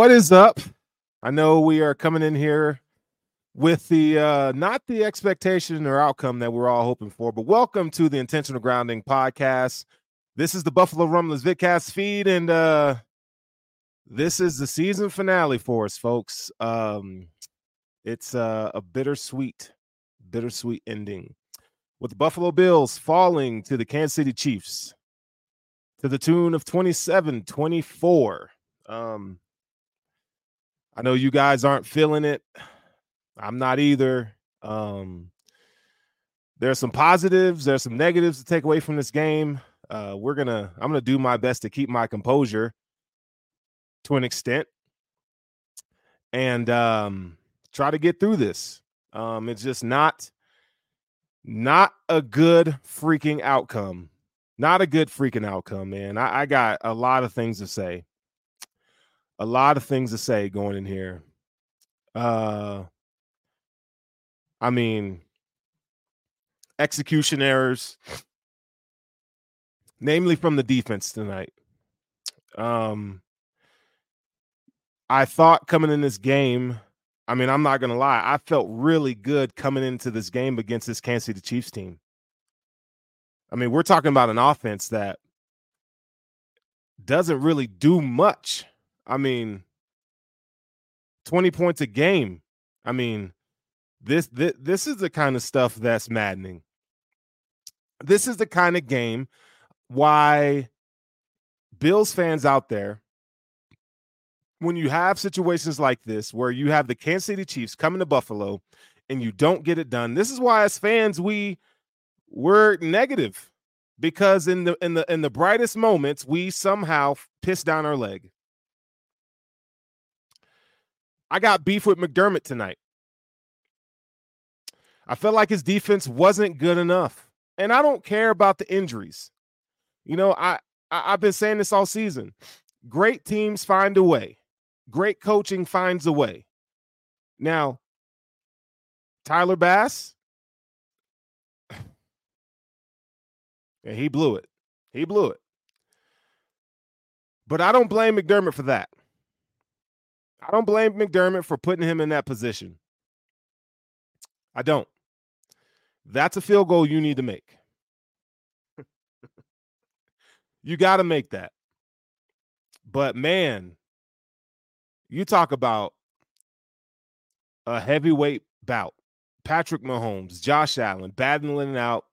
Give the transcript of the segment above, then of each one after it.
What is up? I know we are coming in here with the uh not the expectation or outcome that we're all hoping for, but welcome to the Intentional Grounding podcast. This is the Buffalo Rumblings Vidcast feed, and uh this is the season finale for us, folks. Um it's uh, a bittersweet, bittersweet ending with the Buffalo Bills falling to the Kansas City Chiefs to the tune of 27 24. Um, I know you guys aren't feeling it. I'm not either. Um, there's some positives, there's some negatives to take away from this game. Uh, we're gonna, I'm gonna do my best to keep my composure to an extent, and um, try to get through this. Um, it's just not, not a good freaking outcome. Not a good freaking outcome, man. I, I got a lot of things to say a lot of things to say going in here. Uh I mean execution errors namely from the defense tonight. Um I thought coming in this game, I mean, I'm not going to lie, I felt really good coming into this game against this Kansas City Chiefs team. I mean, we're talking about an offense that doesn't really do much I mean, 20 points a game. I mean, this, this this is the kind of stuff that's maddening. This is the kind of game why Bills fans out there when you have situations like this where you have the Kansas City Chiefs coming to Buffalo and you don't get it done. This is why as fans we we're negative because in the in the in the brightest moments we somehow piss down our leg. I got beef with McDermott tonight. I felt like his defense wasn't good enough. And I don't care about the injuries. You know, I, I have been saying this all season. Great teams find a way. Great coaching finds a way. Now, Tyler Bass, yeah, he blew it. He blew it. But I don't blame McDermott for that. I don't blame McDermott for putting him in that position. I don't. That's a field goal you need to make. You got to make that. But man, you talk about a heavyweight bout. Patrick Mahomes, Josh Allen battling out.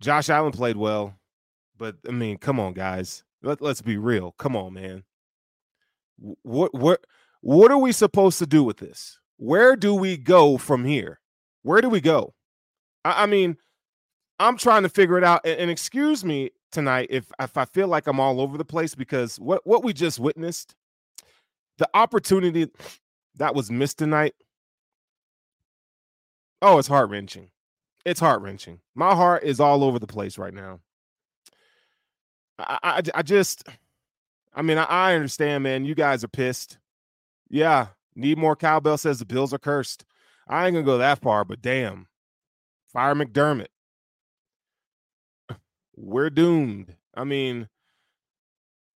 Josh Allen played well, but I mean, come on, guys. Let, let's be real. Come on, man. What what what are we supposed to do with this? Where do we go from here? Where do we go? I, I mean, I'm trying to figure it out. And, and excuse me tonight if if I feel like I'm all over the place because what what we just witnessed, the opportunity that was missed tonight. Oh, it's heart wrenching. It's heart wrenching. My heart is all over the place right now. I, I, I just, I mean, I, I understand, man. You guys are pissed. Yeah, need more cowbell says the Bills are cursed. I ain't gonna go that far, but damn, fire McDermott. We're doomed. I mean,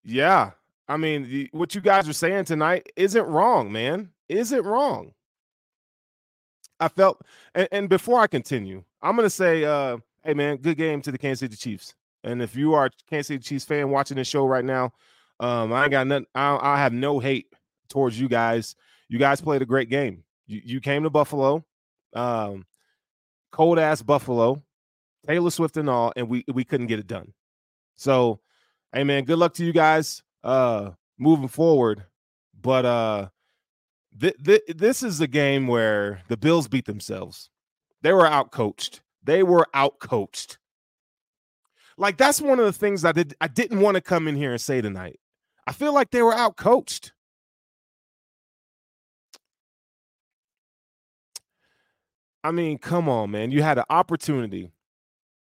yeah. I mean, the, what you guys are saying tonight isn't wrong, man. Isn't wrong. I felt, and, and before I continue, I'm gonna say, uh, hey man, good game to the Kansas City Chiefs. And if you are Kansas City Chiefs fan watching this show right now, um, I ain't got nothing. I, I have no hate towards you guys. You guys played a great game. You, you came to Buffalo, um, cold ass Buffalo, Taylor Swift and all, and we we couldn't get it done. So, hey man, good luck to you guys uh moving forward. But uh th- th- this is a game where the Bills beat themselves. They were out coached. They were out coached. Like that's one of the things I did I didn't want to come in here and say tonight. I feel like they were out coached. I mean, come on, man. You had an opportunity.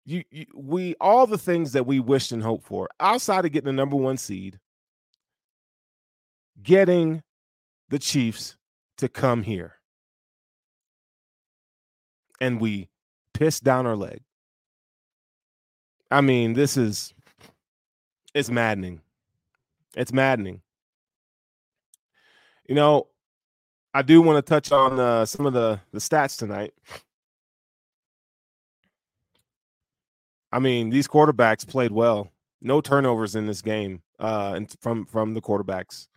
You, you we all the things that we wished and hoped for outside of getting the number one seed, getting the Chiefs to come here. And we pissed down our leg. I mean, this is it's maddening. It's maddening. You know, I do want to touch on uh, some of the the stats tonight. I mean, these quarterbacks played well. No turnovers in this game uh, and from from the quarterbacks.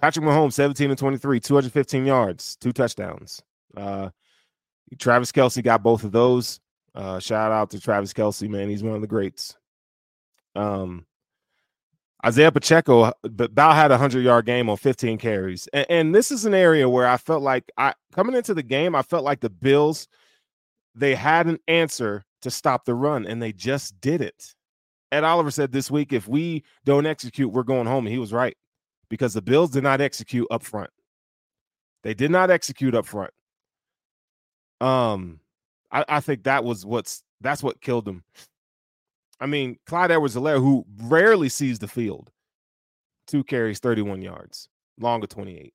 Patrick Mahomes, 17 and 23, 215 yards, two touchdowns. Uh, Travis Kelce got both of those. Uh, shout out to Travis Kelce, man. He's one of the greats. Um, Isaiah Pacheco about had a hundred yard game on 15 carries, and, and, this is an area where I felt like I coming into the game, I felt like the Bills they had an answer to stop the run, and they just did it. Ed Oliver said this week, if we don't execute, we're going home, and he was right because the Bills did not execute up front. They did not execute up front. Um, I, I think that was what's that's what killed him. I mean, Clyde Edwards-Helaire, who rarely sees the field, two carries, 31 yards, long of 28.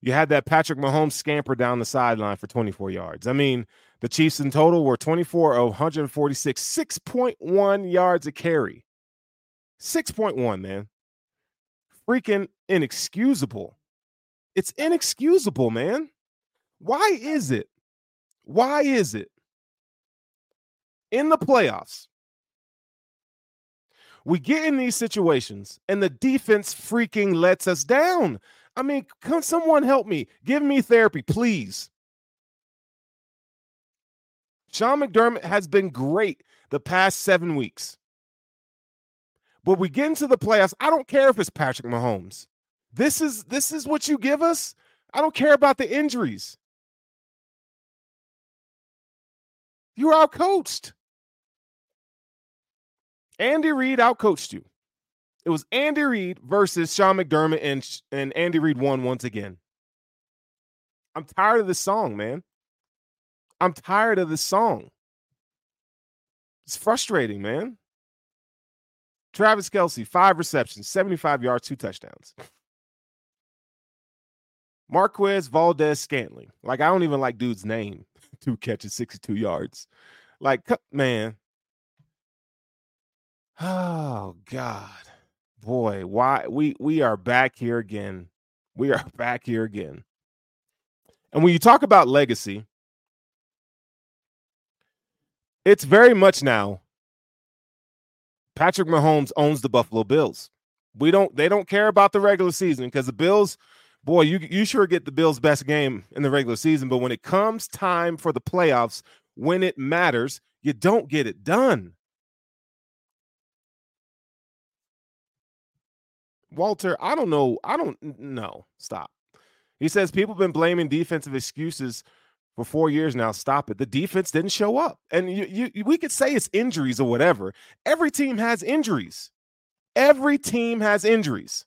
You had that Patrick Mahomes scamper down the sideline for 24 yards. I mean, the Chiefs in total were 24 of 146, 6.1 yards a carry. 6.1, man. Freaking inexcusable. It's inexcusable, man. Why is it why is it in the playoffs we get in these situations and the defense freaking lets us down? I mean, can someone help me? Give me therapy, please. Sean McDermott has been great the past seven weeks. But we get into the playoffs. I don't care if it's Patrick Mahomes. This is this is what you give us. I don't care about the injuries. You were outcoached. Andy Reid outcoached you. It was Andy Reid versus Sean McDermott, and, and Andy Reid won once again. I'm tired of this song, man. I'm tired of this song. It's frustrating, man. Travis Kelce, five receptions, 75 yards, two touchdowns. Marquez Valdes-Scantling. Like, I don't even like dude's name two catches, 62 yards. Like, man. Oh God. Boy, why we we are back here again. We are back here again. And when you talk about legacy, it's very much now Patrick Mahomes owns the Buffalo Bills. We don't they don't care about the regular season because the Bills, boy, you you sure get the Bills' best game in the regular season, but when it comes time for the playoffs, when it matters, you don't get it done. Walter, I don't know. I don't know. Stop. He says people have been blaming defensive excuses for four years now. Stop it. The defense didn't show up. And you, you, we could say it's injuries or whatever. Every team has injuries. Every team has injuries.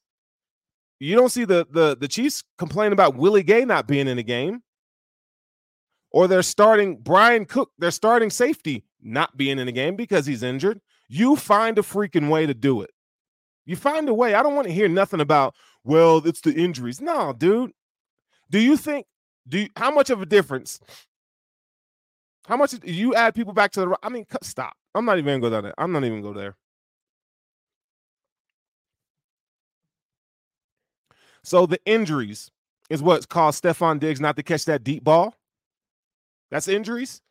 You don't see the the the Chiefs complain about Willie Gay not being in the game. Or they're starting Bryan Cook, they're starting safety not being in the game because he's injured. You find a freaking way to do it. You find a way. I don't want to hear nothing about, well, it's the injuries. No, dude. Do you think do you, how much of a difference? How much do you add people back to the? I mean, stop. I'm not even gonna go down there. I'm not even go there. So the injuries is what's caused Stefon Diggs not to catch that deep ball. That's injuries.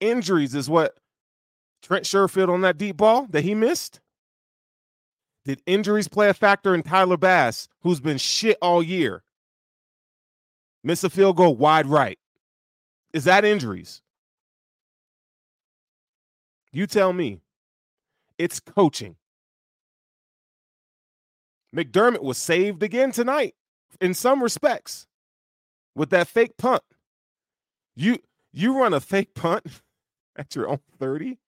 Injuries is what Trent Sherfield on that deep ball that he missed. Did injuries play a factor in Tyler Bass, who's been shit all year? Miss a field goal wide right. Is that injuries? You tell me. It's coaching. McDermott was saved again tonight in some respects with that fake punt. You you run a fake punt at your own 30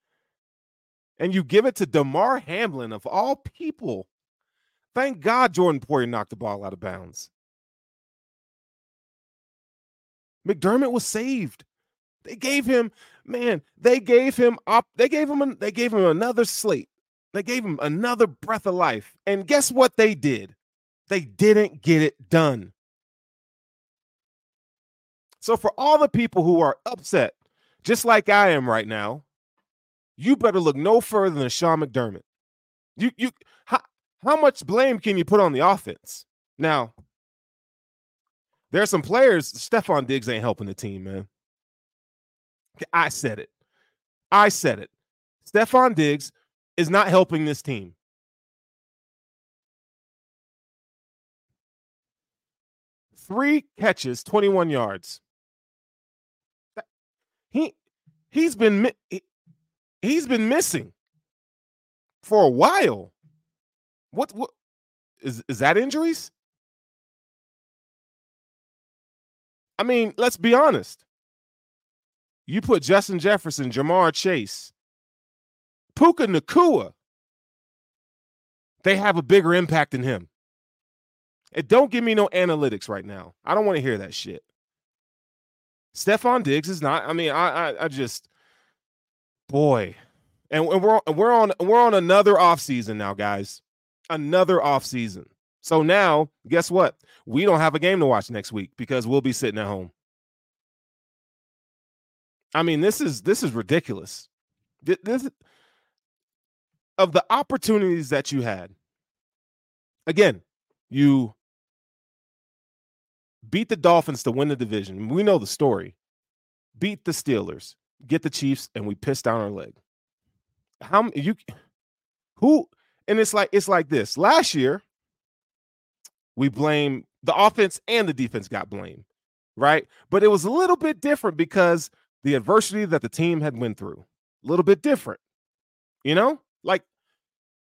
and you give it to Damar Hamlin of all people. Thank God Jordan Poyer knocked the ball out of bounds. McDermott was saved. They gave him, man, they gave him up, they gave him they gave him another slate. They gave him another breath of life. And guess what they did? They didn't get it done. So for all the people who are upset, just like I am right now, you better look no further than Sean McDermott. You you how, how much blame can you put on the offense? Now, there are some players, Stefon Diggs ain't helping the team, man. I said it. I said it. Stefon Diggs is not helping this team. Three catches, 21 yards. He he's been he's been missing for a while. What what is is that injuries? I mean, let's be honest. You put Justin Jefferson, Ja'Marr Chase, Puka Nacua, they have a bigger impact than him. And don't give me no analytics right now. I don't want to hear that shit. Stefon Diggs is not. I mean, I I, I just boy, and, and we're we're on we're on another off season now, guys. Another off season. So now, guess what? We don't have a game to watch next week because we'll be sitting at home. I mean, this is this is ridiculous. This of the opportunities that you had. Again, you beat the Dolphins to win the division. We know the story. Beat the Steelers, get the Chiefs, and we piss down our leg. How you who and it's like it's like this. Last year, we blame the offense and the defense got blamed, right? But it was a little bit different because the adversity that the team had went through, a little bit different. You know, like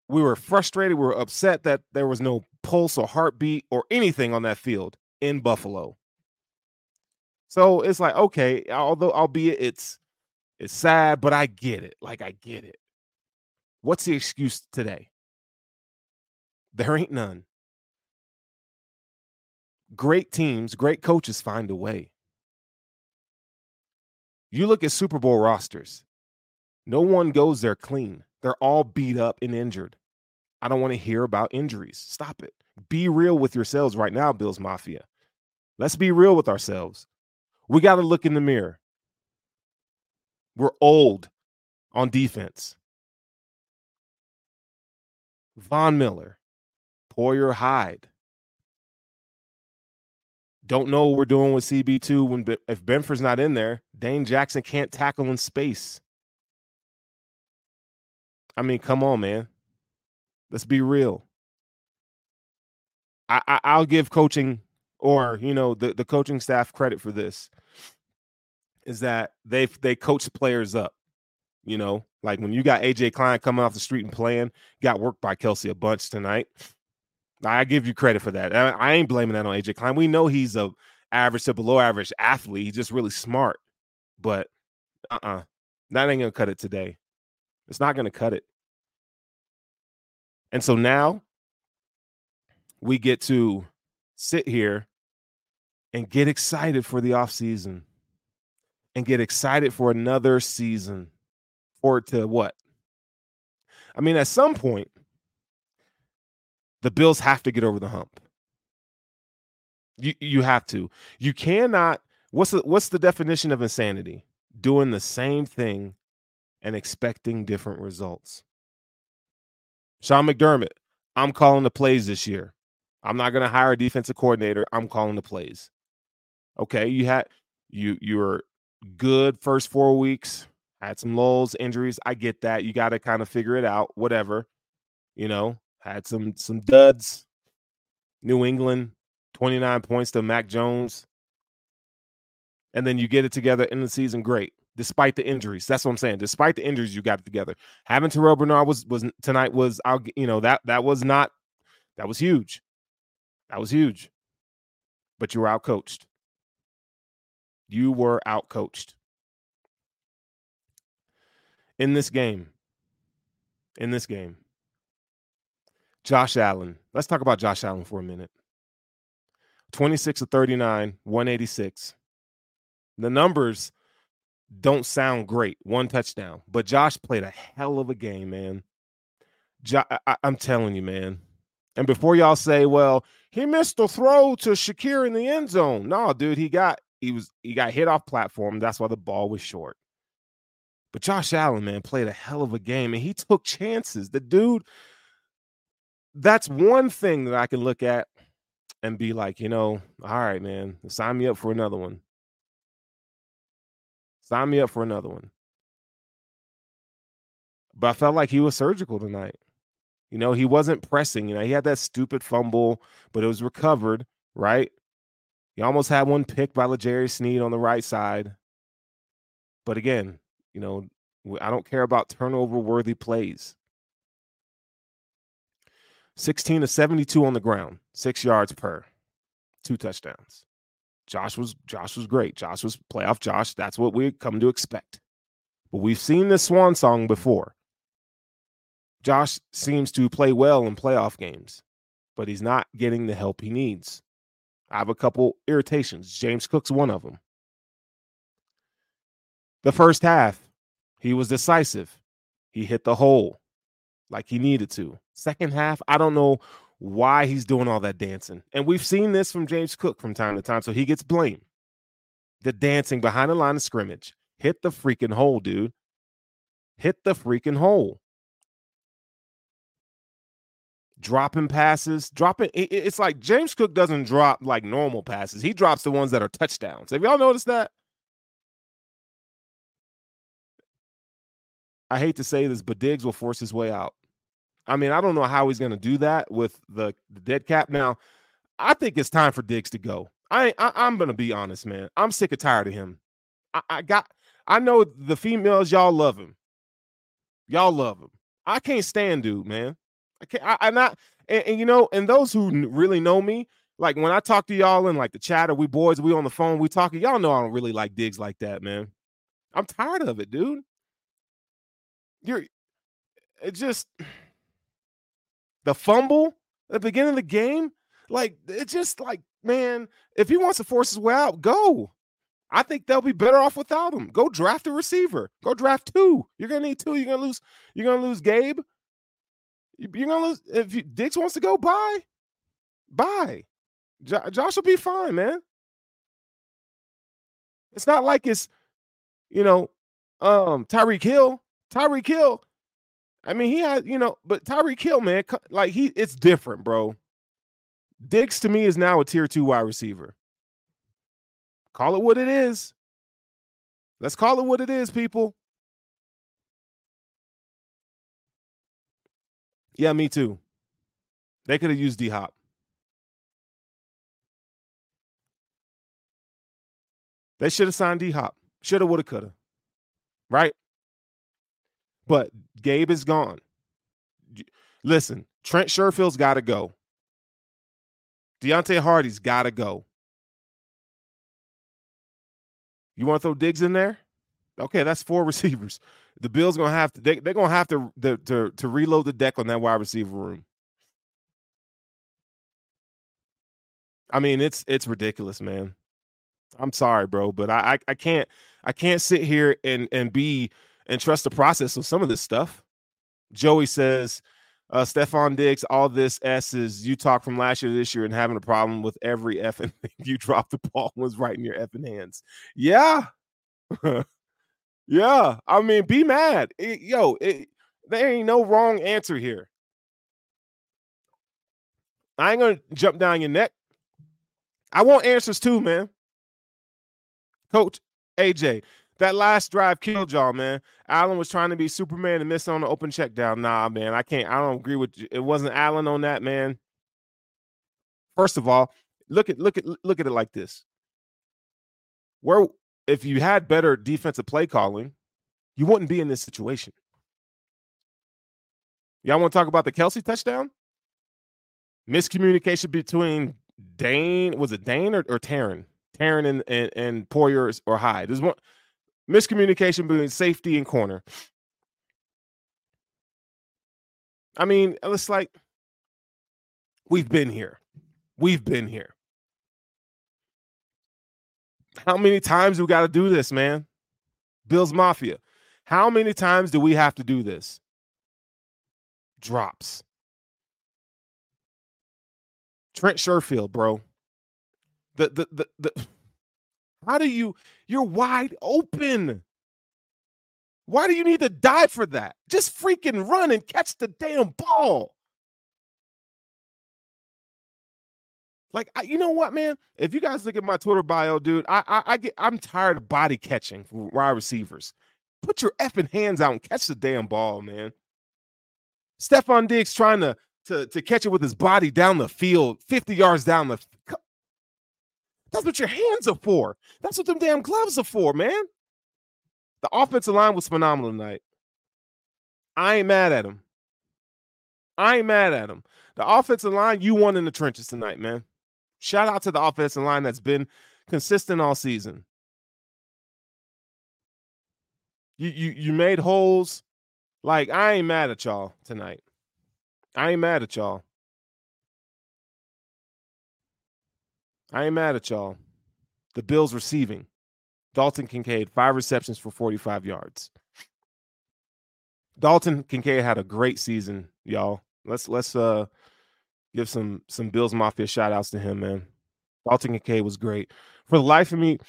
we were frustrated, we were upset that there was no pulse or heartbeat or anything on that field in Buffalo. So it's like, okay, although albeit it's it's sad, but I get it. Like I get it. What's the excuse today? There ain't none. Great teams, great coaches find a way. You look at Super Bowl rosters, no one goes there clean. They're all beat up and injured. I don't want to hear about injuries. Stop it. Be real with yourselves right now, Bills Mafia. Let's be real with ourselves. We got to look in the mirror. We're old on defense. Von Miller, Poyer Hyde, Don't know what we're doing with CB2 when if Benford's not in there, Dane Jackson can't tackle in space. I mean, come on, man. Let's be real. I, I I'll give coaching or you know the, the coaching staff credit for this is that they they coach players up. You know, like when you got AJ Klein coming off the street and playing, got worked by Kelce a bunch tonight. I give you credit for that. I, ain't blaming that on AJ Klein. We know he's a average to below average athlete. He's just really smart. But uh-uh. That ain't gonna cut it today. It's not gonna cut it. And so now we get to sit here and get excited for the off season and get excited for another season or to what? I mean, at some point, the Bills have to get over the hump. You you have to. You cannot. What's the what's the definition of insanity? Doing the same thing and expecting different results. Sean McDermott, I'm calling the plays this year. I'm not going to hire a defensive coordinator. I'm calling the plays. Okay, you had you you were good first four weeks, had some lulls, injuries. I get that. You got to kind of figure it out. Whatever, you know, had some some duds. New England, 29 points to Mac Jones. And then you get it together in the season, great. Despite the injuries, that's what I'm saying. Despite the injuries, you got it together. Having Terrel Bernard was was tonight was I'll you know that that was not that was huge. That was huge. But you were out coached. You were outcoached. In this game, in this game, Josh Allen. Let's talk about Josh Allen for a minute. 26 of 39, 186. The numbers don't sound great. One touchdown, but Josh played a hell of a game, man. Jo- I- am telling you, man. And before y'all say, well, he missed the throw to Shakir in the end zone. No, dude, he got he was he got hit off platform. That's why the ball was short. But Josh Allen, man, played a hell of a game and he took chances. The dude, that's one thing that I can look at and be like, you know, all right, man, sign me up for another one. Sign me up for another one. But I felt like he was surgical tonight. You know, he wasn't pressing. You know, he had that stupid fumble, but it was recovered, right? He almost had one picked by L'Jarius Sneed on the right side. But again, you know, I don't care about turnover worthy plays. 16 to 72 on the ground, six yards per, two touchdowns. Josh was Josh was great. Josh was playoff Josh. That's what we come to expect. But we've seen this swan song before. Josh seems to play well in playoff games, but he's not getting the help he needs. I have a couple irritations. James Cook's one of them. The first half, he was decisive. He hit the hole like he needed to. Second half, I don't know why he's doing all that dancing. And we've seen this from James Cook from time to time, so he gets blamed. The dancing behind the line of scrimmage. Hit the freaking hole, dude. Hit the freaking hole dropping passes, dropping. It's like James Cook doesn't drop like normal passes. He drops the ones that are touchdowns. Have y'all noticed that? I hate to say this, but Diggs will force his way out. I mean, I don't know how he's going to do that with the, the dead cap. Now, I think it's time for Diggs to go. I, I am going to be honest, man. I'm sick and tired of him. I, I got. I know the females, y'all love him. Y'all love him. I can't stand dude, man. I can't. I, I not. And, and, you know, and those who really know me, like when I talk to y'all in like the chat or we boys, we on the phone, we talking. Y'all know I don't really like Diggs like that, man. I'm tired of it, dude. You're. It just the fumble at the beginning of the game, like it's just like, man, if he wants to force his way out, go. I think they'll be better off without him. Go draft a receiver. Go draft two. You're gonna need two. You're gonna lose. You're gonna lose Gabe. You're gonna if you, Diggs wants to go. Bye. Jo- Josh will be fine, man. It's not like it's, you know, um Tyreek Hill. Tyreek Hill. I mean, he had, you know, but Tyreek Hill, man, like he, it's different, bro. Diggs to me is now a tier two wide receiver. Call it what it is. Let's call it what it is, people. Yeah, me too. They could have used D Hop. They should have signed D Hop. Shoulda, woulda, coulda. Right? But Gabe is gone. Listen, Trent Sherfield's got to go. Deonte Harty's got to go. You want to throw Diggs in there? Okay, that's four receivers. The Bills gonna have to they, they're gonna have to, to to to reload the deck on that wide receiver room. I mean, it's it's ridiculous, man. I'm sorry, bro, but I, I I, can't I can't sit here and and be and trust the process of some of this stuff. Joey says, uh Stefon Diggs, all this S is you talk from last year to this year and having a problem with every effing thing you drop the ball was right in your effing hands. Yeah. yeah. I mean, be mad. It, yo, it, there ain't no wrong answer here. I ain't gonna jump down your neck. I want answers too, man. Coach AJ, that last drive killed y'all, man. Allen was trying to be Superman and missed on the open check down. Nah, man, I can't. I don't agree with you. It wasn't Allen on that, man. First of all, look at look at look at it like this. Where if you had better defensive play calling, you wouldn't be in this situation. Y'all want to talk about the Kelce touchdown? Miscommunication between Dane, was it Dane or, or Taron? Taron and, and, and Poyer or Hyde. There's one miscommunication between safety and corner. I mean, it's like we've been here. We've been here. How many times do we got to do this, man? Bills Mafia. How many times do we have to do this? Drops. Trent Sherfield, bro. The the the, the how do you you're wide open? Why do you need to die for that? Just freaking run and catch the damn ball. Like, I, you know what, man? If you guys look at my Twitter bio, dude, I, I, I get I'm tired of body catching wide receivers. Put your effing hands out and catch the damn ball, man. Stefon Diggs trying to to to catch it with his body down the field, 50 yards down the. That's what your hands are for. That's what them damn gloves are for, man. The offensive line was phenomenal tonight. I ain't mad at him. I ain't mad at him. The offensive line, you won in the trenches tonight, man. Shout out to the offensive line that's been consistent all season. You you you made holes. Like I ain't mad at y'all tonight. I ain't mad at y'all. I ain't mad at y'all. The Bills receiving. Dalton Kincaid, five receptions for 45 yards. Dalton Kincaid had a great season, y'all. Let's let's uh give some some Bills Mafia shout outs to him, man. Dalton Kincaid was great. For the life of me,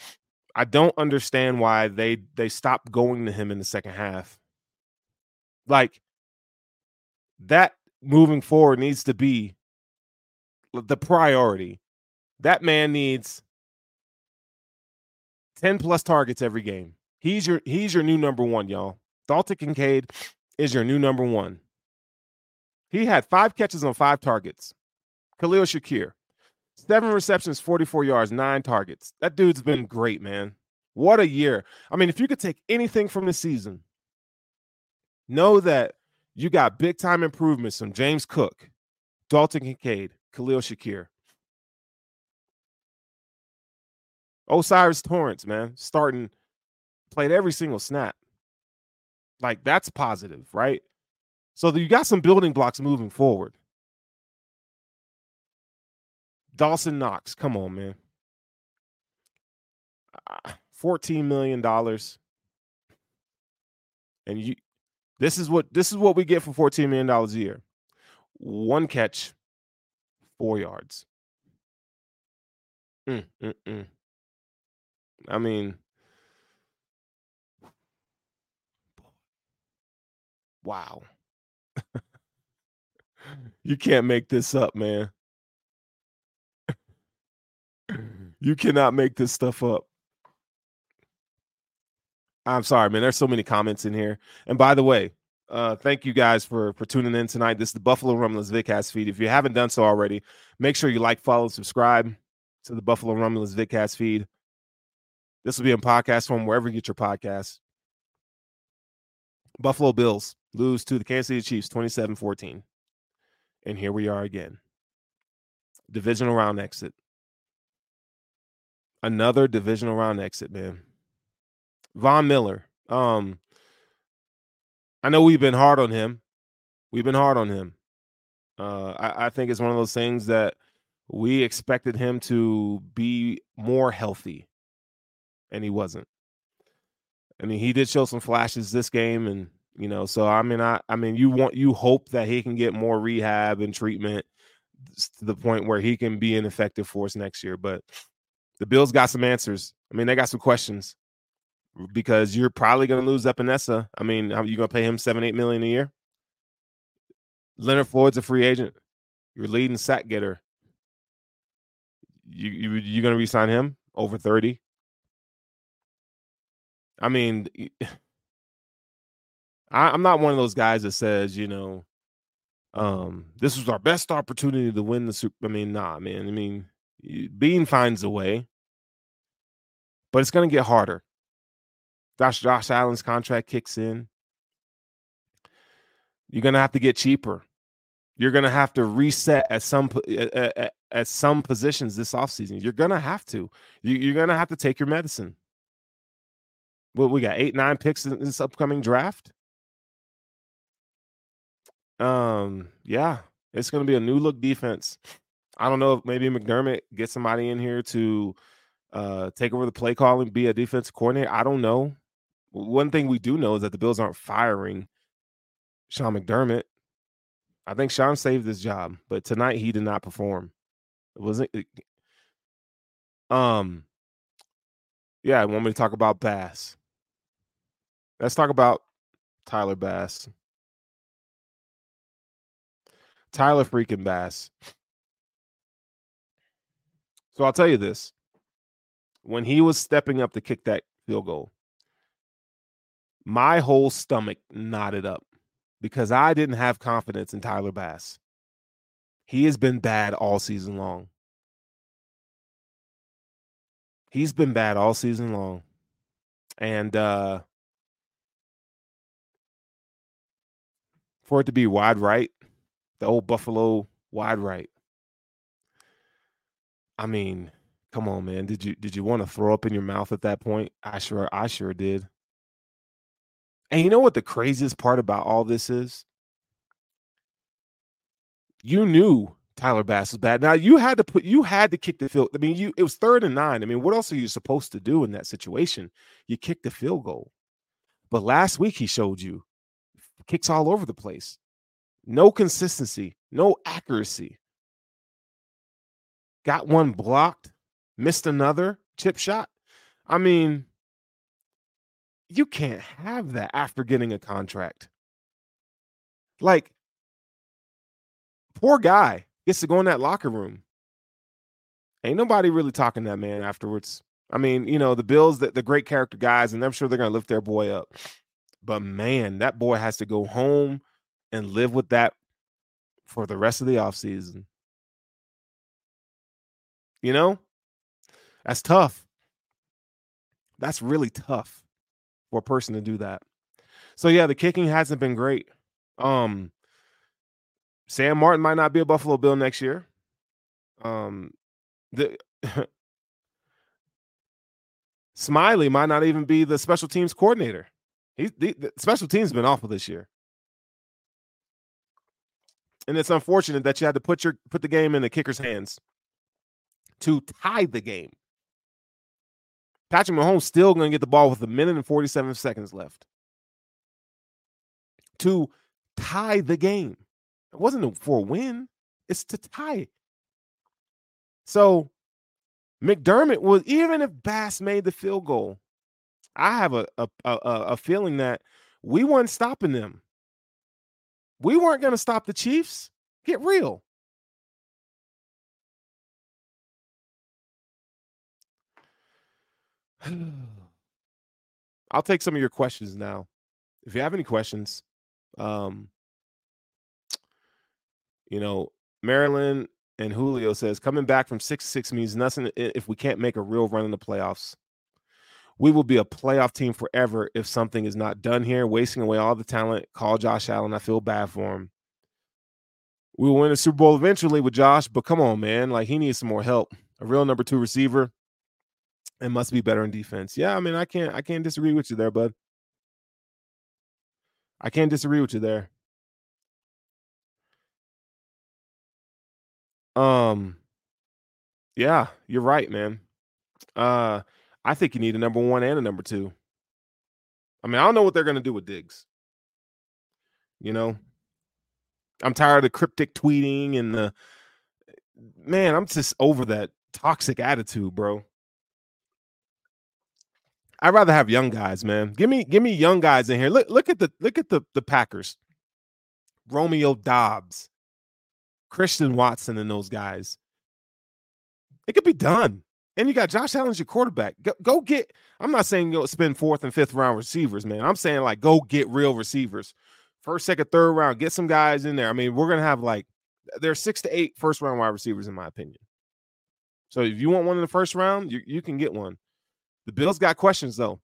I don't understand why they they stopped going to him in the second half. Like that moving forward needs to be the priority. That man needs 10 plus targets every game. He's your he's your new number one, y'all. Dalton Kincaid is your new number one. He had five catches on five targets. Khalil Shakir, seven receptions, 44 yards, nine targets. That dude's been great, man. What a year. I mean, if you could take anything from the season, know that you got big time improvements from James Cook, Dalton Kincaid, Khalil Shakir. O'Cyrus Torrence, man, starting, played every single snap. Like, that's positive, right? So you got some building blocks moving forward. Dawson Knox, come on, man. $14 million. And you this is what this is what we get for $14 million a year. One catch, four yards. Mm, mm, mm. I mean, wow. You can't make this up, man. you cannot make this stuff up. I'm sorry, man. There's so many comments in here. And by the way, uh, thank you guys for for tuning in tonight. This is the Buffalo Rumblings Vidcast feed. If you haven't done so already, make sure you like, follow, subscribe to the Buffalo Rumblings Vidcast feed. This will be in podcast form wherever you get your podcasts. Buffalo Bills lose to the Kansas City Chiefs 27 14. And here we are again. Divisional round exit. Another divisional round exit, man. Von Miller. Um, I know we've been hard on him. We've been hard on him. Uh, I, I think it's one of those things that we expected him to be more healthy, and he wasn't. I mean, he did show some flashes this game, and you know, so I mean, I I mean, you want you hope that he can get more rehab and treatment to the point where he can be an effective force next year. But the Bills got some answers. I mean, they got some questions because you're probably going to lose Epenesa. I mean, are you going to pay him seven, eight million a year? Leonard Floyd's a free agent. Your leading sack getter. You you you going to resign him over thirty? I mean, I, I'm not one of those guys that says you know, um, this was our best opportunity to win the Super. I mean, nah, man. I mean, Beane finds a way, but it's going to get harder. Josh Josh Allen's contract kicks in. You're gonna have to get cheaper. You're gonna have to reset at some at, at some positions this offseason. You're gonna have to. You, are gonna have to take your medicine. Well, we got eight, nine picks in this upcoming draft. Um, yeah, it's gonna be a new look defense. I don't know if maybe McDermott gets somebody in here to uh take over the play calling, be a defensive coordinator. I don't know. One thing we do know is that the Bills aren't firing Sean McDermott. I think Sean saved his job, but tonight he did not perform. It wasn't. It, um. Yeah, I want me to talk about Bass. Let's talk about Tyler Bass. Tyler freaking Bass. So I'll tell you this. When he was stepping up to kick that field goal, my whole stomach knotted up because I didn't have confidence in Tyler Bass. He has been bad all season long. He's been bad all season long. And uh for it to be wide right, the old Buffalo wide right. I mean, come on, man. Did you did you want to throw up in your mouth at that point? I sure I sure did. And you know what the craziest part about all this is? You knew Tyler Bass was bad. Now you had to put you had to kick the field. I mean, you it was third and nine. I mean, what else are you supposed to do in that situation? You kick the field goal. But last week he showed you kicks all over the place. No consistency, no accuracy. Got one blocked, missed another chip shot. I mean, you can't have that after getting a contract. Like, poor guy gets to go in that locker room. Ain't nobody really talking that man afterwards. I mean, you know, the Bills, the, the great character guys, and I'm sure they're going to lift their boy up. But man, that boy has to go home and live with that for the rest of the offseason. You know, that's tough. That's really tough for a person to do that. So yeah, the kicking hasn't been great. Um Sam Martin might not be a Buffalo Bill next year. Um the Smiley might not even be the special teams coordinator. He the, the special teams been awful this year. And it's unfortunate that you had to put your put the game in the kicker's hands to tie the game. Patrick Mahomes still going to get the ball with a minute and 47 seconds left to tie the game. It wasn't for a win, it's to tie. So McDermott was even if Bass made the field goal, I have a a, a, a feeling that we weren't stopping them. We weren't going to stop the Chiefs. Get real. I'll take some of your questions now. If you have any questions, um, you know, Maryland and Julio says coming back from six six means nothing if we can't make a real run in the playoffs. We will be a playoff team forever if something is not done here, wasting away all the talent. Call Josh Allen. I feel bad for him. We will win a Super Bowl eventually with Josh, but come on, man. Like he needs some more help. A real number two receiver and must be better in defense. Yeah, I mean, I can't I can't disagree with you there, bud. I can't disagree with you there. Um yeah, you're right, man. Uh I think you need a number one and a number two. I mean, I don't know what they're gonna do with Diggs. You know, I'm tired of cryptic tweeting and the man, I'm just over that toxic attitude, bro. I'd rather have young guys, man. Give me give me young guys in here. Look look at the look at the the Packers. Romeo Doubs, Christian Watson, and those guys. It could be done. And you got Josh Allen's your quarterback. Go, go get. I'm not saying go spend fourth and fifth round receivers, man. I'm saying like go get real receivers. First, second, third round. Get some guys in there. I mean, we're gonna have like there's six to eight first round wide receivers in my opinion. So if you want one in the first round, you, you can get one. The Bills got questions though.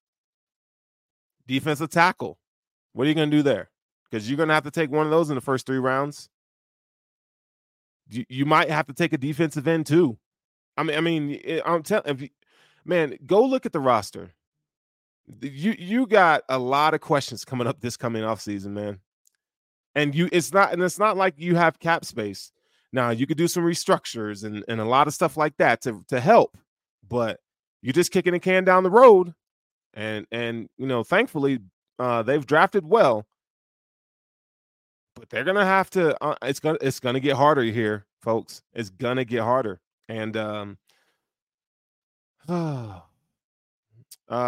Defensive tackle. What are you to do there? Because you're to have to take one of those in the first three rounds. You, you might have to take a defensive end too. I mean, I mean, I'm telling man, go look at the roster. You you got a lot of questions coming up this coming off season, man. And you, it's not, and it's not like you have cap space. Now you could do some restructures and and a lot of stuff like that to to help, but you're just kicking a can down the road. And and you know, thankfully, uh, they've drafted well, but they're gonna have to. Uh, it's gonna it's gonna get harder here, folks. It's gonna get harder. And um, uh,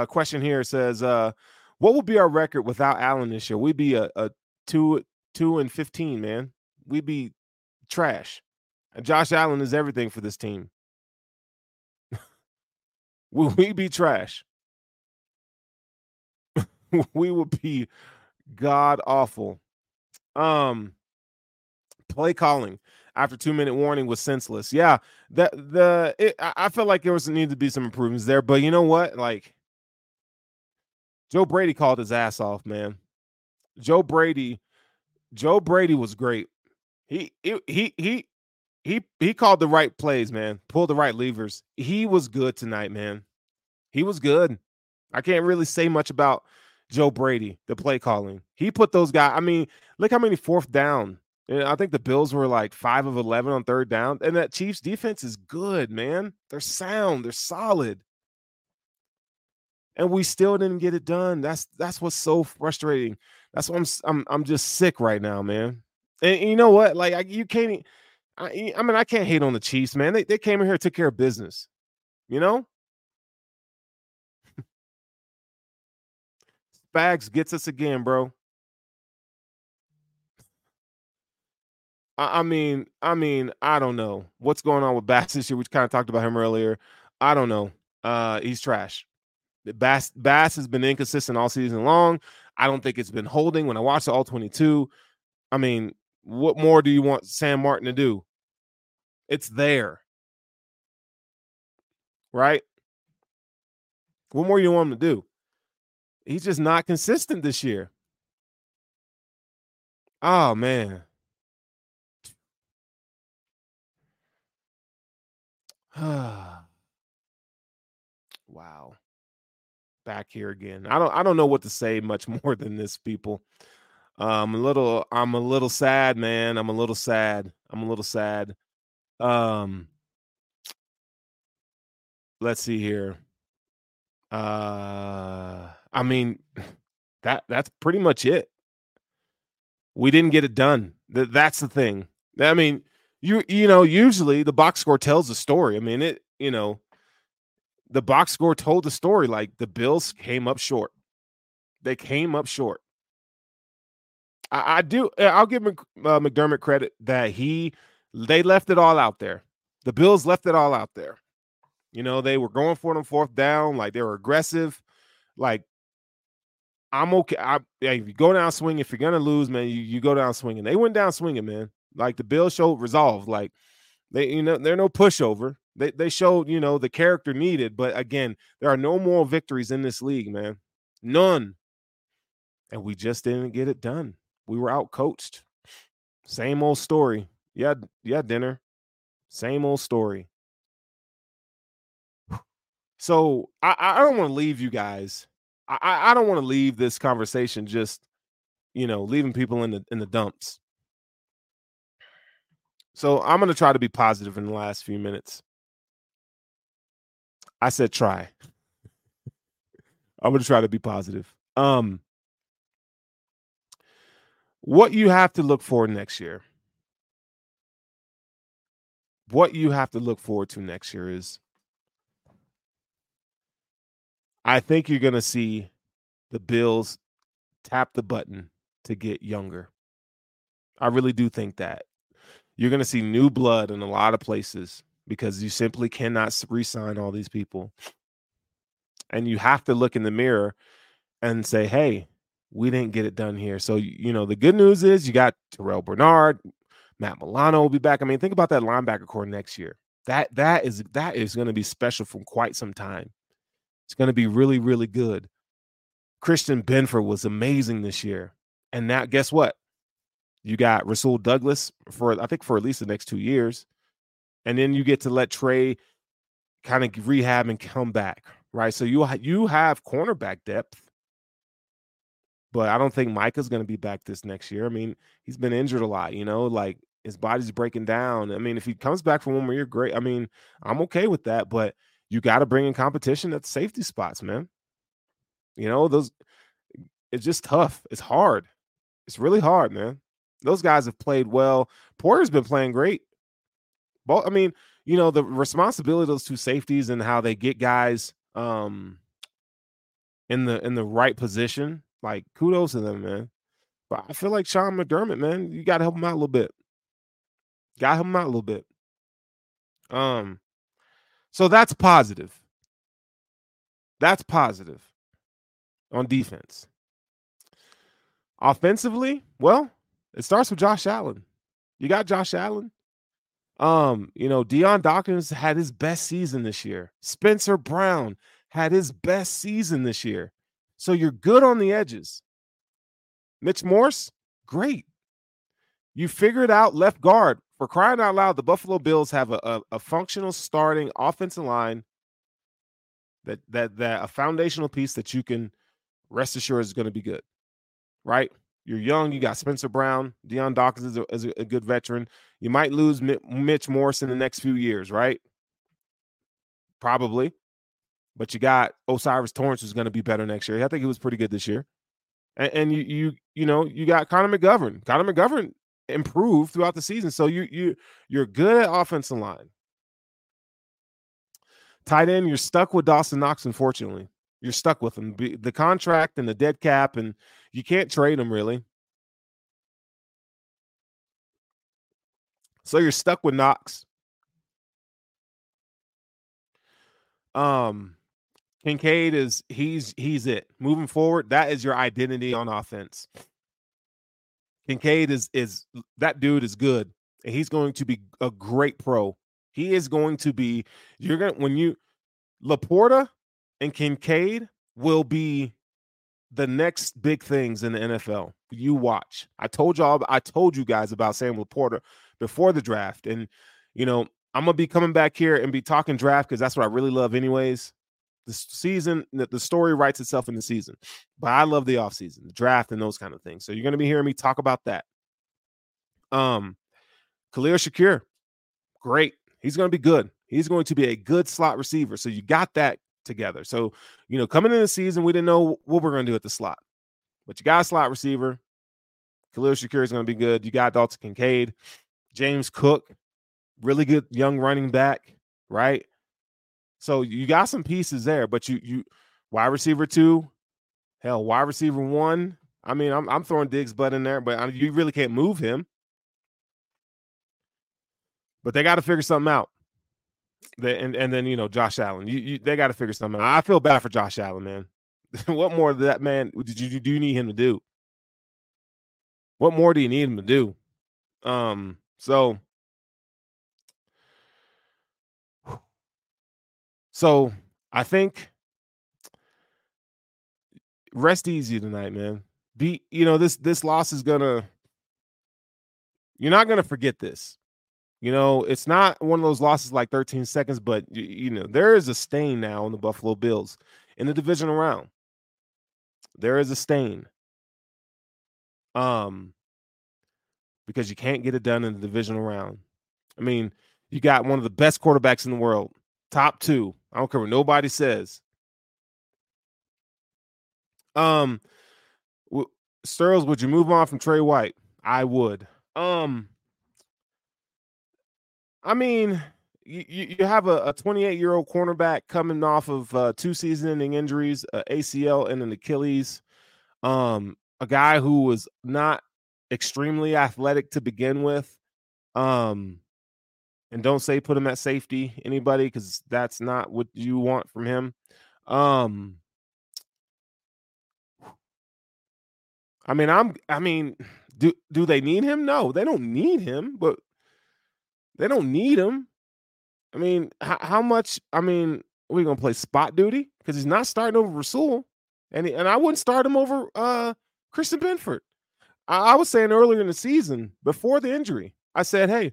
question here says, uh, what will be our record without Allen this year? We'd be a, a two two and fifteen, man. We'd be trash. Josh Allen is everything for this team. Will we be trash? we would be god awful. Um, play calling after two minute warning was senseless. Yeah, that the it, I felt like there was need to be some improvements there, but you know what? Like Joe Brady called his ass off, man. Joe Brady, Joe Brady was great. He he he he he he called the right plays, man. Pulled the right levers. He was good tonight, man. He was good. I can't really say much about Joe Brady, the play calling. He put those guys. I mean, look how many fourth down. I think the Bills were like five of eleven on third down, and that Chiefs defense is good, man. They're sound. They're solid, and we still didn't get it done. That's that's what's so frustrating. That's what I'm. I'm I'm just sick right now, man. And, and you know what? Like I, you can't. I, I mean, I can't hate on the Chiefs, man. They they came in here, took care of business. You know, Spags gets us again, bro. I, mean, I mean, I don't know what's going on with Bass this year. We kind of talked about him earlier. I don't know. Uh, he's trash. Bass Bass has been inconsistent all season long. I don't think it's been holding. When I watch the all 22, I mean, what more do you want Sam Martin to do? It's there. Right? What more do you want him to do? He's just not consistent this year. Oh man. wow. Back here again. I don't I don't know what to say much more than this people. I'm a little I'm a little sad, man. I'm a little sad. I'm a little sad. Um let's see here. Uh I mean that that's pretty much it. We didn't get it done. That's the thing. I mean, you you know, usually the box score tells the story. I mean, it, you know, the box score told the story like the Bills came up short. They came up short. I, I do. I'll give uh, McDermott credit that he they left it all out there. The Bills left it all out there. You know, they were going for them fourth down, like they were aggressive. Like I'm okay. I, if you go down swinging, if you're gonna lose, man, you, you go down swinging. They went down swinging, man. Like the Bills showed resolve. Like they, you know, they're no pushover. They they showed, you know, the character needed. But again, there are no moral victories in this league, man. None. And we just didn't get it done. We were out coached. Same old story. Yeah, yeah, dinner. Same old story. So I, I don't want to leave you guys. I, I don't want to leave this conversation just, you know, leaving people in the in the dumps. So I'm going to try to be positive in the last few minutes. I said try. I'm going to try to be positive. Um what you have to look for next year. What you have to look forward to next year is I think you're going to see the Bills tap the button to get younger. I really do think that. You're going to see new blood in a lot of places because you simply cannot re-sign all these people. And you have to look in the mirror and say, "Hey, we didn't get it done here." So, you know, the good news is you got Terrel Bernard, Matt Milano will be back. I mean, think about that linebacker core next year. That that is that is going to be special for quite some time. It's going to be really, really good. Christian Benford was amazing this year. And now, guess what? You got Rasul Douglas for, I think, for at least the next two years. And then you get to let Tre kind of rehab and come back, right? So you, you have cornerback depth. But I don't think Micah's going to be back this next year. I mean, he's been injured a lot, you know, like his body's breaking down. I mean, if he comes back for one more year, great. I mean, I'm okay with that. But you got to bring in competition at safety spots, man. You know, those it's just tough. It's hard. It's really hard, man. Those guys have played well. Poyer's been playing great. But I mean, you know, the responsibility of those two safeties and how they get guys um in the in the right position, like kudos to them, man. But I feel like Sean McDermott, man, you got to help him out a little bit. Got to help him out a little bit. Um, so that's positive. That's positive on defense. Offensively, well, it starts with Josh Allen. You got Josh Allen. Um, you know, Dion Dawkins had his best season this year. Spencer Brown had his best season this year. So you're good on the edges. Mitch Morse, great. You figured out left guard for crying out loud, the Buffalo Bills have a, a, a functional starting offensive line that that that a foundational piece that you can rest assured is going to be good, right? You're young. You got Spencer Brown, Dion Dawkins is a, is a good veteran. You might lose Mitch Morse in the next few years, right? Probably, but you got O'Cyrus Torrence who's going to be better next year. I think he was pretty good this year, and, and you you you know you got Connor McGovern. Connor McGovern improved throughout the season. So you you you're good at offensive line. Tight end, you're stuck with Dawson Knox. Unfortunately, you're stuck with him. The contract and the dead cap, and you can't trade him really. So you're stuck with Knox. Um, Kincaid is he's he's it. Moving forward, that is your identity on offense. Kincaid is is that dude is good, and he's going to be a great pro. He is going to be. You're gonna when you LaPorta and Kincaid will be the next big things in the NFL. You watch. I told y'all. I told you guys about Sam LaPorta before the draft, and you know I'm gonna be coming back here and be talking draft because that's what I really love, anyways the season, the story writes itself in the season. But I love the offseason, the draft, and those kind of things. So you're going to be hearing me talk about that. Um, Khalil Shakir, great. He's going to be good. He's going to be a good slot receiver. So you got that together. So, you know, coming in the season, we didn't know what we're going to do at the slot, but you got a slot receiver. Khalil Shakir is going to be good. You got Dalton Kincaid, James Cook, really good young running back, right? So you got some pieces there, but you you wide receiver two, hell, wide receiver one. I mean, I'm I'm throwing Diggs butt in there, but I, you really can't move him. But they got to figure something out. They, and and then you know Josh Allen, you, you they got to figure something out. I feel bad for Josh Allen, man. what more that man did you do you need him to do? What more do you need him to do? Um, so so I think rest easy tonight, man. Be you know this this loss is gonna you're not gonna forget this. You know, it's not one of those losses like 13 seconds, but you, you know, there is a stain now on the Buffalo Bills in the divisional round. There is a stain. Um, because you can't get it done in the divisional round. I mean, you got one of the best quarterbacks in the world, top two. I don't care what nobody says. Um, Sterls, would you move on from Tre White? I would. Um, I mean, you, you have a 28 year old cornerback coming off of uh, two season ending injuries, uh, ACL and an Achilles. Um, a guy who was not extremely athletic to begin with. Um, and don't say put him at safety, anybody, because that's not what you want from him. Um, I mean, I'm. I mean, do do they need him? No, they don't need him, but they don't need him. I mean, how, how much? I mean, we gonna play spot duty because he's not starting over Rasul, and he, and I wouldn't start him over uh Christian Benford. I, I was saying earlier in the season before the injury, I said, hey,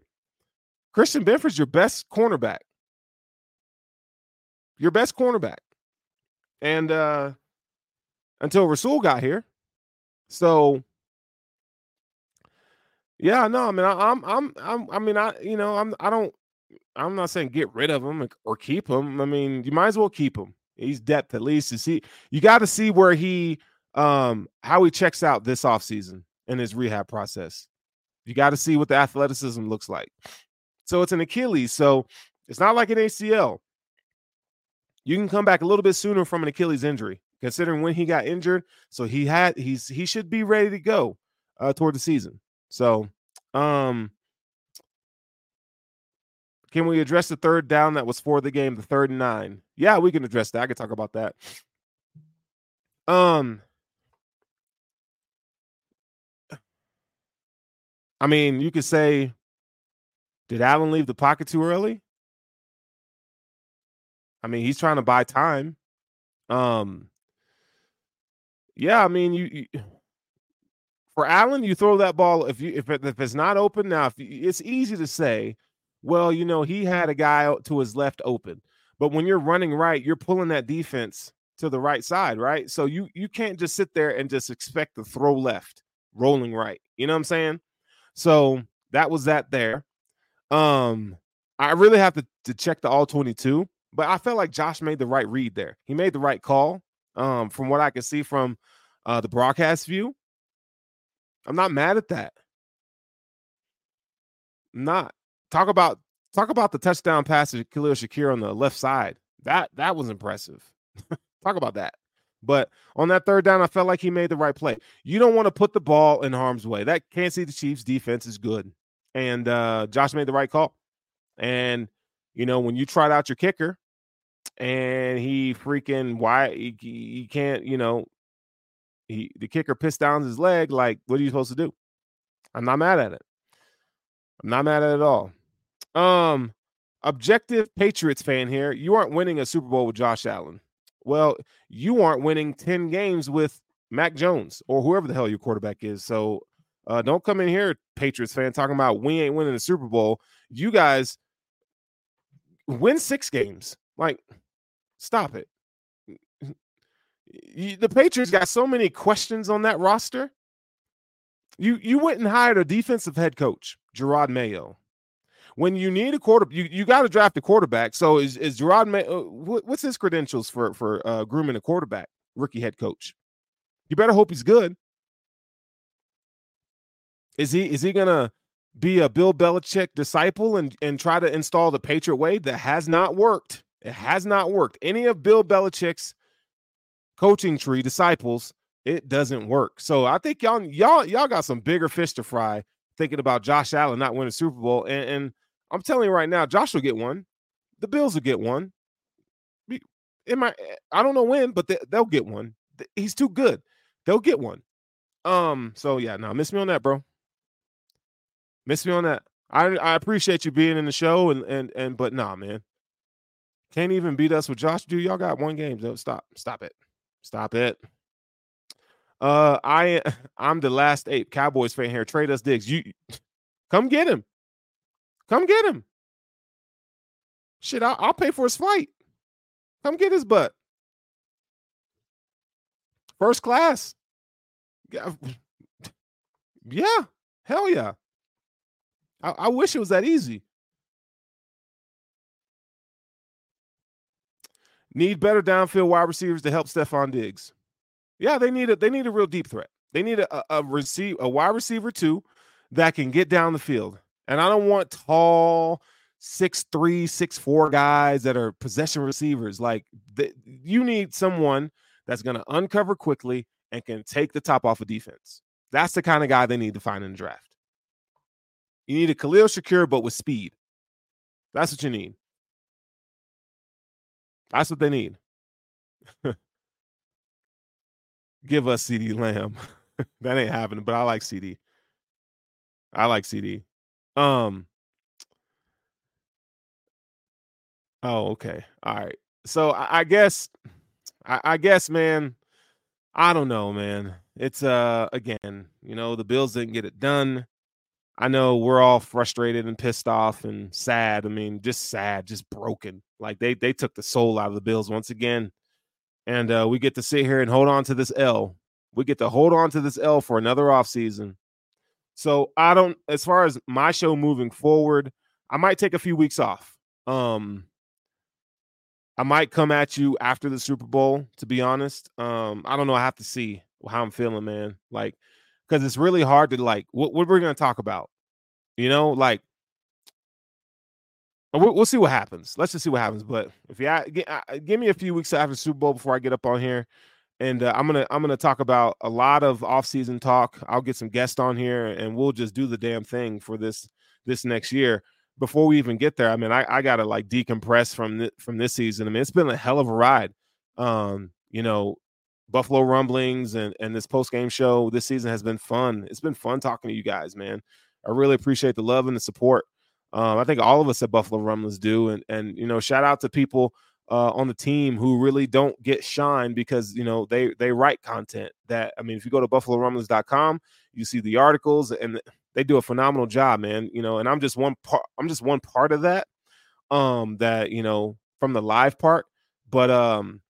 Christian Benford's your best cornerback, your best cornerback, and uh until Rasul got here, so yeah, no, I mean, I, I'm, I'm, I'm, I mean, I, you know, I'm, I don't, I'm not saying get rid of him or keep him. I mean, you might as well keep him. He's depth at least to see. You got to see where he, um, how he checks out this offseason in his rehab process. You got to see what the athleticism looks like. So it's an Achilles. So it's not like an ACL. You can come back a little bit sooner from an Achilles injury, considering when he got injured. So he had he's he should be ready to go uh, toward the season. So, um, can we address the third down that was for the game, the third and nine? Yeah, we can address that. I can talk about that. Um, I mean, you could say, did Allen leave the pocket too early? I mean, he's trying to buy time. Um, yeah, I mean, you, you for Allen, you throw that ball if you if, if it's not open now. If you, it's easy to say, well, you know, he had a guy to his left open, but when you're running right, you're pulling that defense to the right side, right? So you you can't just sit there and just expect to throw left, rolling right. You know what I'm saying? So that was that there. Um, I really have to to check the all 22, but I felt like Josh made the right read there. He made the right call. Um, from what I can see from uh, the broadcast view, I'm not mad at that. I'm not. Talk about talk about the touchdown pass to Khalil Shakir on the left side. That that was impressive. talk about that. But on that third down, I felt like he made the right play. You don't want to put the ball in harm's way. That Kansas City Chiefs defense is good. And uh Josh made the right call. And you know, when you tried out your kicker and he freaking why he, he can't, you know, he the kicker pissed down his leg. Like, what are you supposed to do? I'm not mad at it. I'm not mad at it at all. Um, objective Patriots fan here. You aren't winning a Super Bowl with Josh Allen. Well, you aren't winning 10 games with Mac Jones or whoever the hell your quarterback is. So uh, don't come in here, Patriots fan, talking about we ain't winning the Super Bowl. You guys win six games. Like, stop it the Patriots got so many questions on that roster. You you went and hired a defensive head coach, Jerod Mayo. When you need a quarter, you, you got to draft a quarterback. So is is Jerod Mayo? Uh, what, what's his credentials for for uh, grooming a quarterback, rookie head coach? You better hope he's good. Is he is he gonna be a Bill Belichick disciple and and try to install the Patriot way that has not worked? It has not worked. Any of Bill Belichick's coaching tree disciples, it doesn't work. So I think y'all y'all y'all got some bigger fish to fry thinking about Josh Allen not winning Super Bowl. And, and I'm telling you right now, Josh will get one. The Bills will get one. It might I don't know when, but they, will get one. he's too good. They'll get one. Um, so yeah, no, miss me on that, bro. Miss me on that. I I appreciate you being in the show and and and but nah, man. Can't even beat us with Josh. Dude, y'all got one game. Though. Stop. Stop it. Stop it. Uh, I I'm the last ape Cowboys fan here. Trade us Diggs. You come get him. Come get him. Shit, I'll, I'll pay for his flight. Come get his butt. First class. Yeah, yeah. hell yeah. I, I wish it was that easy. Need better downfield wide receivers to help Stefon Diggs. Yeah, they need a they need a real deep threat. They need a, a receive a wide receiver too that can get down the field. And I don't want tall six three, six four guys that are possession receivers. Like the, you need someone that's going to uncover quickly and can take the top off of defense. That's the kind of guy they need to find in the draft. You need a Khalil Shakir, but with speed. That's what you need. That's what they need. Give us CeeDee Lamb. that ain't happening, but I like CeeDee. I like CeeDee. Um. Oh, okay. All right. So I, I guess, I, I guess, man. I don't know, man. It's uh again, you know, the Bills didn't get it done. I know we're all frustrated and pissed off and sad. I mean, just sad, just broken. Like they they took the soul out of the Bills once again. And uh, we get to sit here and hold on to this L. We get to hold on to this L for another offseason. So I don't as far as my show moving forward, I might take a few weeks off. Um I might come at you after the Super Bowl, to be honest. Um, I don't know. I have to see how I'm feeling, man. Like, because it's really hard to like what what we're gonna talk about. You know, like we'll, we'll see what happens. Let's just see what happens. But if you give, give me a few weeks after Super Bowl before I get up on here, and uh, I'm gonna I'm gonna talk about a lot of offseason talk. I'll get some guests on here, and we'll just do the damn thing for this this next year. Before we even get there, I mean, I, I gotta like decompress from th- from this season. I mean, it's been a hell of a ride. Um, you know, Buffalo rumblings and and this post game show this season has been fun. It's been fun talking to you guys, man. I really appreciate the love and the support. Um, I think all of us at Buffalo Rumblings do, and and you know, shout out to people uh, on the team who really don't get shine because you know they they write content that I mean, if you go to BuffaloRumblings.com, you see the articles, and they do a phenomenal job, man. You know, and I'm just one part. I'm just one part of that. Um, that you know from the live part, but um,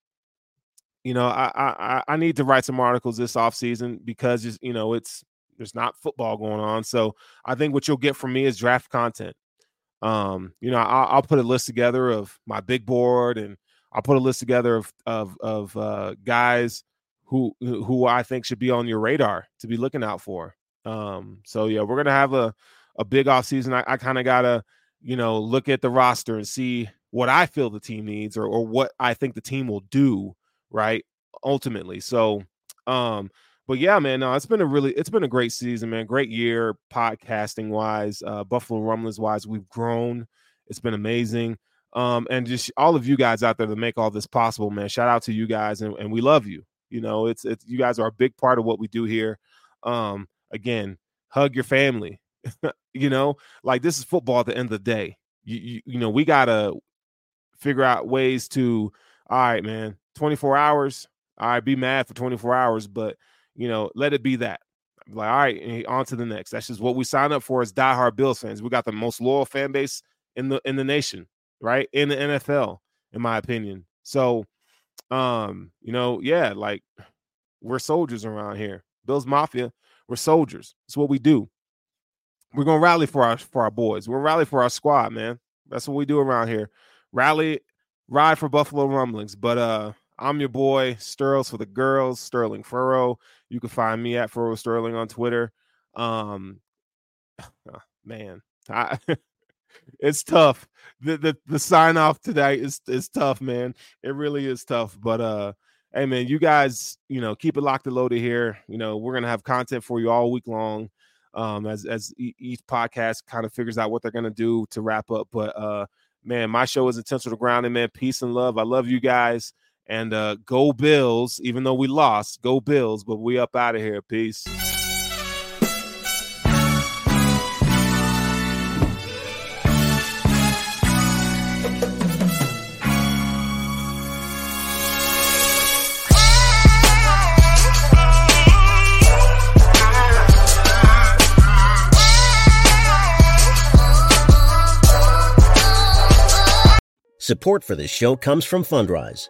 you know, I I I need to write some articles this off season because just you know it's there's not football going on. So I think what you'll get from me is draft content. Um, you know, I'll, I'll put a list together of my big board, and I'll put a list together of of of uh, guys who who I think should be on your radar to be looking out for. Um, so yeah, we're gonna have a a big off season. I, I kind of gotta you know look at the roster and see what I feel the team needs or or what I think the team will do right ultimately. So um but yeah, man, no, it's been a really, it's been a great season, man. Great year, podcasting wise, uh, Buffalo Rumblings wise. We've grown. It's been amazing. Um, and just all of you guys out there to make all this possible, man. Shout out to you guys, and, and we love you. You know, it's it's you guys are a big part of what we do here. Um, again, hug your family. you know, like this is football at the end of the day. You, you, you know, we gotta figure out ways to, all right, man, 24 hours. All right, be mad for 24 hours, but you know, let it be that. Like, all right, on to the next. That's just what we signed up for as diehard Bills fans. We got the most loyal fan base in the in the nation, right? In the NFL, in my opinion. So, um, you know, yeah, like we're soldiers around here. Bills Mafia, we're soldiers. It's what we do. We're gonna rally for our for our boys. We're rally for our squad, man. That's what we do around here. Rally, ride for Buffalo Rumblings. But uh I'm your boy Sterls for the girls, Sterling Furrowh. You can find me at Furrowh Sterling on Twitter. Um, oh, man, I, it's tough. The, the the sign off today is is tough, man. It really is tough. But uh, hey, man, you guys, you know, keep it locked and loaded here. You know, we're gonna have content for you all week long. Um, as as each podcast kind of figures out what they're gonna do to wrap up. But uh, man, my show is intentional grounding, man. Peace and love. I love you guys And uh, go Bills, even though we lost, go Bills, but we up out of here. Peace. Support for this show comes from Fundrise.